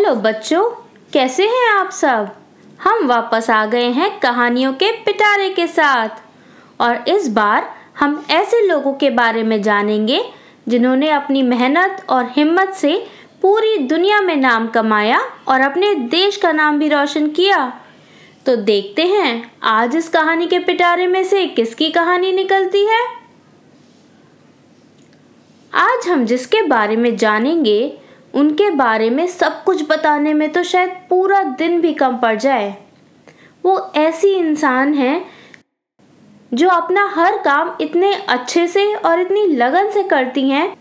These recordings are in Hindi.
हेलो बच्चों, कैसे हैं आप सब? हम वापस आ गए हैं कहानियों के पिटारे के साथ। और इस बार हम ऐसे लोगों के बारे में जानेंगे, जिन्होंने अपनी मेहनत और हिम्मत से पूरी दुनिया में नाम कमाया और अपने देश का नाम भी रोशन किया। तो देखते हैं, आज इस कहानी के पिटारे में से किसकी कहानी निकलती है? आज हम जिसके बारे में जानेंगे उनके बारे में सब कुछ बताने में तो शायद पूरा दिन भी कम पड़ जाए। वो ऐसी इंसान हैं जो अपना हर काम इतने अच्छे से और इतनी लगन से करती हैं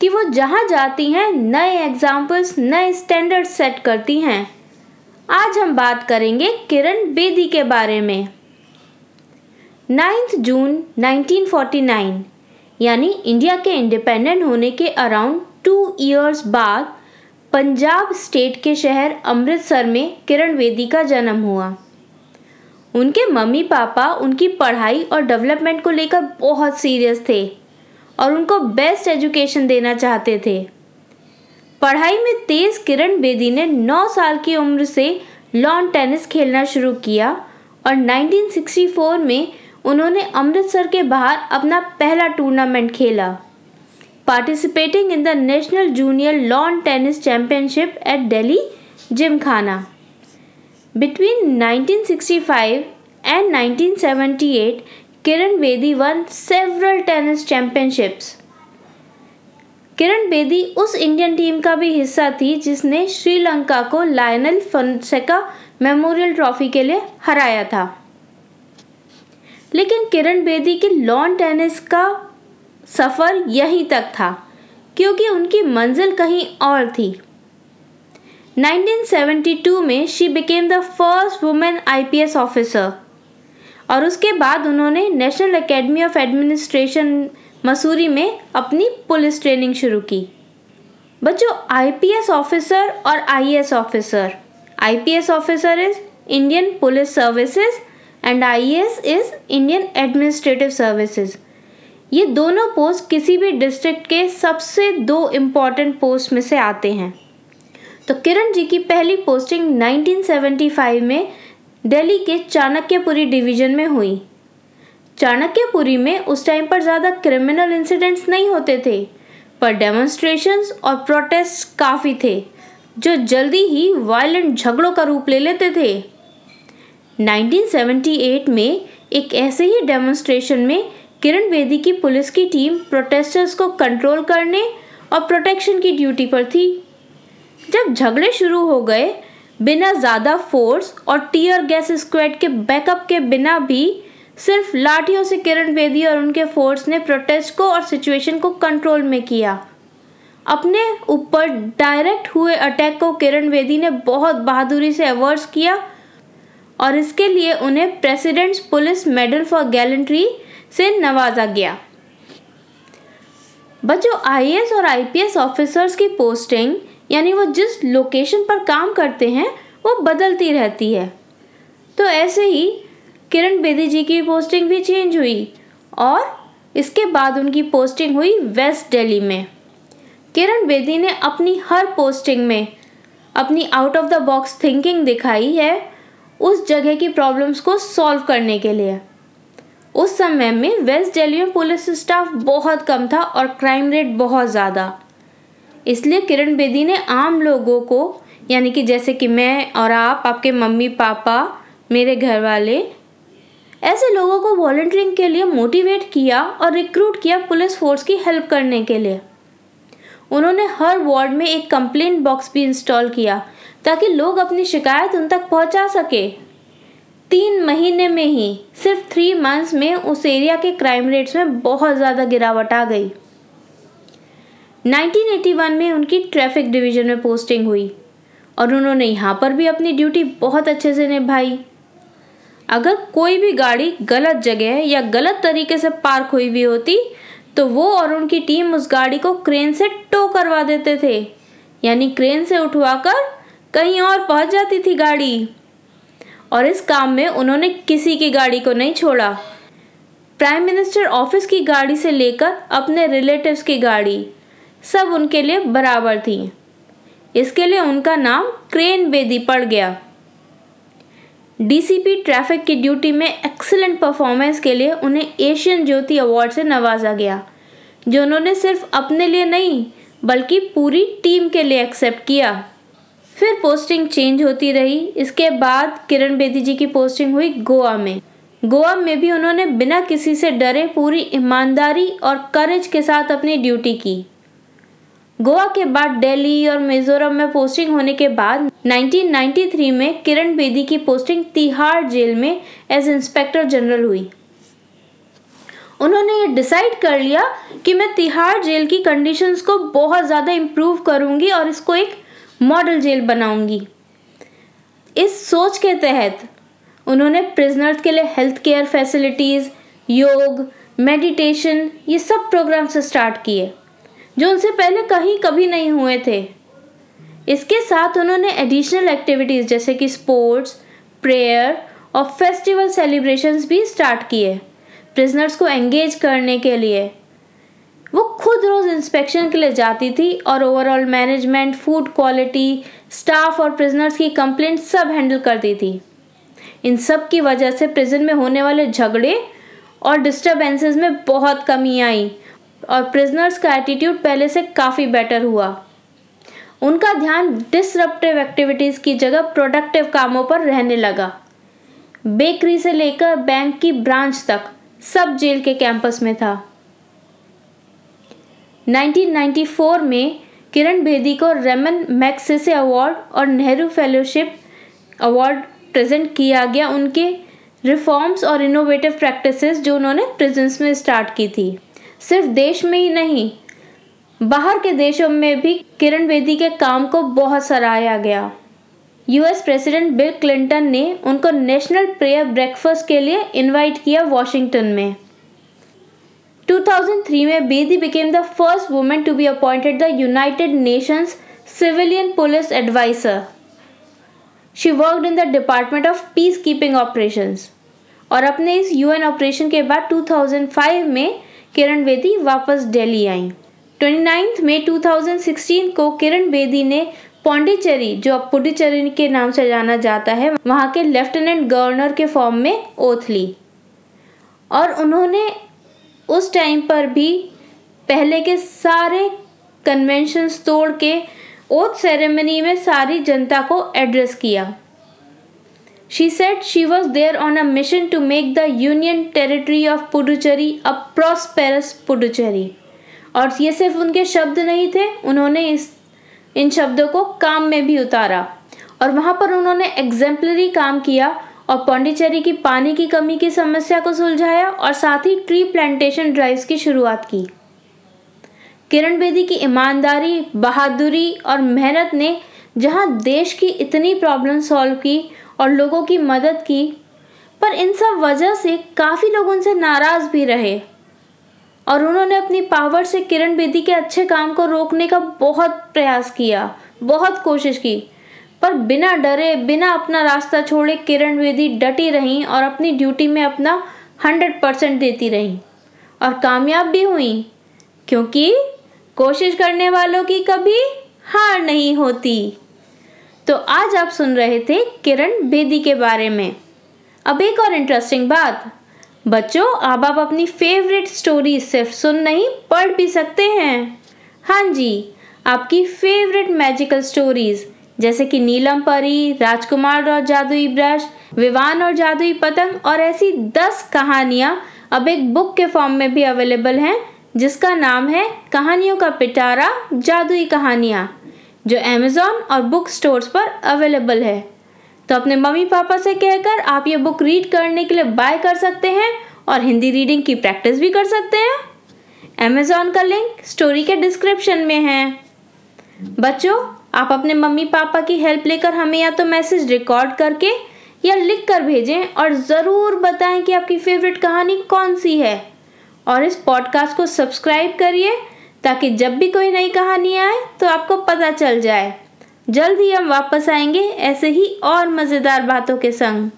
कि वो जहाँ जाती हैं, नए एग्जाम्पल्स नए स्टैंडर्ड सेट करती हैं। आज हम बात करेंगे किरण बेदी के बारे में। नाइन्थ जून 1949 यानी इंडिया के इंडिपेंडेंट होने के अराउंड टू ईयर्स बाद पंजाब स्टेट के शहर अमृतसर में किरण बेदी का जन्म हुआ। उनके मम्मी पापा उनकी पढ़ाई और डेवलपमेंट को लेकर बहुत सीरियस थे और उनको बेस्ट एजुकेशन देना चाहते थे। पढ़ाई में तेज किरण बेदी ने 9 साल की उम्र से लॉन टेनिस खेलना शुरू किया और 1964 में उन्होंने अमृतसर के बाहर अपना पहला टूर्नामेंट खेला। Participating in the National Junior Lawn Tennis Championship at Delhi Gymkhana. Between 1965 and 1978, Kiran Bedi won several tennis championships. Kiran Bedi उस इंडियन टीम का भी हिस्सा थी जिसने श्रीलंका को लायनल फंसेका मेमोरियल ट्रॉफी के लिए हराया था लेकिन किरण बेदी के लॉन टेनिस का सफ़र यहीं तक था, क्योंकि उनकी मंजिल कहीं और थी। 1972 में she became the first women IPS officer और उसके बाद उन्होंने National Academy of Administration Mussoorie में अपनी पुलिस ट्रेनिंग शुरू की। बच्चों आईपीएस ऑफिसर और IAS officer IPS officer is Indian Police Services and IAS is Indian Administrative Services ये दोनों पोस्ट किसी भी डिस्ट्रिक्ट के सबसे दो इंपॉर्टेंट पोस्ट में से आते हैं। तो किरण जी की पहली पोस्टिंग 1975 में दिल्ली के चाणक्यपुरी डिवीज़न में हुई। चाणक्यपुरी में उस टाइम पर ज़्यादा क्रिमिनल इंसिडेंट्स नहीं होते थे, पर डेमोन्स्ट्रेशंस और प्रोटेस्ट काफ़ी थे, जो जल्दी ही वायलेंट झगड़ों का रूप ले लेते थे। 1978 में एक ऐसे ही डेमोन्स्ट्रेशन में किरण बेदी की पुलिस की टीम प्रोटेस्टर्स को कंट्रोल करने और प्रोटेक्शन की ड्यूटी पर थी। जब झगड़े शुरू हो गए, बिना ज़्यादा फोर्स और टीयर गैस स्क्वाड के बैकअप के बिना भी सिर्फ़ लाठियों से किरण बेदी और उनके फोर्स ने प्रोटेस्ट को और सिचुएशन को कंट्रोल में किया। अपने ऊपर डायरेक्ट हुए अटैक को किरण बेदी ने बहुत बहादुरी से अवर्स किया और इसके लिए उन्हें president's police medal for gallantry से नवाजा गया। बच्चों आईएएस और आईपीएस ऑफिसर्स की पोस्टिंग यानी वो जिस लोकेशन पर काम करते हैं, वो बदलती रहती है। तो ऐसे ही किरण बेदी जी की पोस्टिंग भी चेंज हुई और इसके बाद उनकी पोस्टिंग हुई वेस्ट दिल्ली में। किरण बेदी ने अपनी हर पोस्टिंग में अपनी out of the box thinking दिखाई है उस जगह की प्रॉब्लम्स को सॉल्व करने के लिए। उस समय में वेस्ट दिल्ली में पुलिस स्टाफ बहुत कम था और क्राइम रेट बहुत ज़्यादा। इसलिए किरण बेदी ने आम लोगों को, यानी कि जैसे कि मैं और आप, आपके मम्मी, पापा, मेरे घर वाले ऐसे लोगों को वॉल्टियरिंग के लिए मोटिवेट किया और रिक्रूट किया पुलिस फोर्स की हेल्प करने के लिए। उन्होंने हर वार्ड में एक कंप्लेंट बॉक्स भी इंस्टॉल किया ताकि लोग अपनी शिकायत उन तक पहुँचा सके। तीन महीने में ही, सिर्फ़ थ्री मंथ्स में, उस एरिया के क्राइम रेट्स में बहुत ज़्यादा गिरावट आ गई। 1981 में उनकी ट्रैफ़िक डिवीज़न में पोस्टिंग हुई और उन्होंने यहाँ पर भी अपनी ड्यूटी बहुत अच्छे से निभाई। अगर कोई भी गाड़ी गलत जगह या गलत तरीके से पार्क हुई हुई होती तो वो और उनकी टीम उस गाड़ी को क्रेन से टो करवा देते थे। यानी क्रेन से उठवाकर कहीं और पहुँच जाती थी गाड़ी। और इस काम में उन्होंने किसी की गाड़ी को नहीं छोड़ा। प्राइम मिनिस्टर ऑफ़िस की गाड़ी से लेकर अपने रिलेटिव्स की गाड़ी, सब उनके लिए बराबर थी। इसके लिए उनका नाम क्रेन बेदी पड़ गया। डीसीपी ट्रैफ़िक की ड्यूटी में एक्सीलेंट परफॉर्मेंस के लिए उन्हें एशियन ज्योति अवार्ड से नवाजा गया, जो उन्होंने सिर्फ़ अपने लिए नहीं, बल्कि पूरी टीम के लिए एक्सेप्ट किया। फिर पोस्टिंग चेंज होती रही। इसके बाद किरण बेदी जी की पोस्टिंग हुई गोवा में। गोवा में भी उन्होंने बिना किसी से डरे पूरी ईमानदारी और करेज के साथ अपनी ड्यूटी की। गोवा के बाद दिल्ली और मिजोरम में पोस्टिंग होने के बाद 1993 में किरण बेदी की पोस्टिंग तिहाड़ जेल में एज इंस्पेक्टर जनरल हुई। उन्होंने ये डिसाइड कर लिया कि मैं तिहाड़ जेल की कंडीशंस को बहुत ज़्यादा इम्प्रूव करूँगी और इसको एक मॉडल जेल बनाऊँगी। इस सोच के तहत उन्होंने प्रिजनर्स के लिए हेल्थ केयर फैसिलिटीज़ योग मेडिटेशन ये सब प्रोग्राम्स स्टार्ट किए, जो उनसे पहले कहीं कभी नहीं हुए थे। इसके साथ उन्होंने एडिशनल एक्टिविटीज़ जैसे कि स्पोर्ट्स प्रेयर और फेस्टिवल सेलिब्रेशंस भी स्टार्ट किए प्रिजनर्स को एंगेज करने के लिए। वो खुद रोज़ इंस्पेक्शन के लिए जाती थी और overall management food quality staff और प्रिजनर्स की कंप्लेंट सब हैंडल करती थी। इन सब की वजह से प्रिजन में होने वाले झगड़े और डिस्टर्बेंसेस में बहुत कमी आई और प्रिजनर्स का एटीट्यूड पहले से काफ़ी बेटर हुआ। उनका ध्यान डिसरप्टिव एक्टिविटीज़ की जगह प्रोडक्टिव कामों पर रहने लगा। बेकरी से लेकर बैंक की ब्रांच तक सब जेल के कैंपस में था। 1994 में किरण बेदी को रेमन मैक्सेसे अवार्ड और नेहरू फेलोशिप अवार्ड प्रेजेंट किया गया। उनके रिफॉर्म्स और इनोवेटिव प्रैक्टिसेस जो उन्होंने प्रेजेंस में स्टार्ट की थी। सिर्फ़ देश में ही नहीं, बाहर के देशों में भी किरण बेदी के काम को बहुत सराहाया गया। यूएस प्रेसिडेंट बिल क्लिंटन ने उनको नेशनल प्रेयर ब्रेकफास्ट के लिए इनवाइट किया वॉशिंगटन में। 2003 में Bedi became the first women to be appointed the United Nations civilian police adviser she worked in the department of peace keeping operations और अपने इस यूएन ऑपरेशन के बाद 2005 में किरण बेदी वापस दिल्ली आई। 29 मई 2016 को किरण बेदी ने पौंडीचेरी, जो अब पुडुचेरी के नाम से जाना जाता है, वहाँ के लेफ्टिनेंट गवर्नर के फॉर्म में ओथ ली। और उन्होंने उस टाइम पर भी पहले के सारे कन्वेंशंस तोड़ के ओथ सेरेमनी में सारी जनता को एड्रेस किया। She said she was there on a mission to make the Union Territory of Puducherry a prosperous Puducherry. और ये सिर्फ़ उनके शब्द नहीं थे, उन्होंने इस, इन शब्दों को काम में भी उतारा। और वहाँ पर उन्होंने एग्जेम्पलरी काम किया। और पौंडीचेरी की पानी की कमी की समस्या को सुलझाया और साथ ही ट्री प्लांटेशन ड्राइव्स की शुरुआत की। किरण बेदी की ईमानदारी, बहादुरी और मेहनत ने जहाँ देश की इतनी प्रॉब्लम सॉल्व की और लोगों की मदद की, पर इन सब वजह से काफ़ी लोग उनसे नाराज़ भी रहे और उन्होंने अपनी पावर से किरण बेदी के अच्छे काम को रोकने का बहुत प्रयास किया, बहुत कोशिश की। पर बिना डरे, बिना अपना रास्ता छोड़े किरण बेदी डटी रहीं और अपनी ड्यूटी में अपना हंड्रेड परसेंट देती रहीं। और कामयाब भी हुई, क्योंकि कोशिश करने वालों की कभी हार नहीं होती। तो आज आप सुन रहे थे किरण बेदी के बारे में। अब एक और इंटरेस्टिंग बात। बच्चों, अब आप अपनी फेवरेट स्टोरी सिर्फ़ सुन नहीं, पढ़ भी सकते हैं। हाँ जी, आपकी फेवरेट मैजिकल स्टोरीज जैसे कि नीलम परी, राजकुमार और जादुई ब्रश, विवान और जादुई पतंग और ऐसी दस कहानियाँ अब एक बुक के फॉर्म में भी अवेलेबल हैं, जिसका नाम है कहानियों का पिटारा, जादुई कहानियाँ, जो अमेज़ॉन और बुक स्टोर्स पर अवेलेबल है। तो अपने मम्मी पापा से कहकर आप ये बुक रीड करने के लिए बाय कर सकते हैं और हिंदी रीडिंग की प्रैक्टिस भी कर सकते हैं। अमेज़ॉन का लिंक स्टोरी के डिस्क्रिप्शन में है। बच्चों आप अपने मम्मी पापा की हेल्प लेकर हमें या तो मैसेज रिकॉर्ड करके या लिख कर भेजें और ज़रूर बताएँ कि आपकी फेवरेट कहानी कौन सी है। और इस पॉडकास्ट को सब्सक्राइब करिए ताकि जब भी कोई नई कहानी आए तो आपको पता चल जाए। जल्द ही हम वापस आएँगे ऐसे ही और मज़ेदार बातों के संग।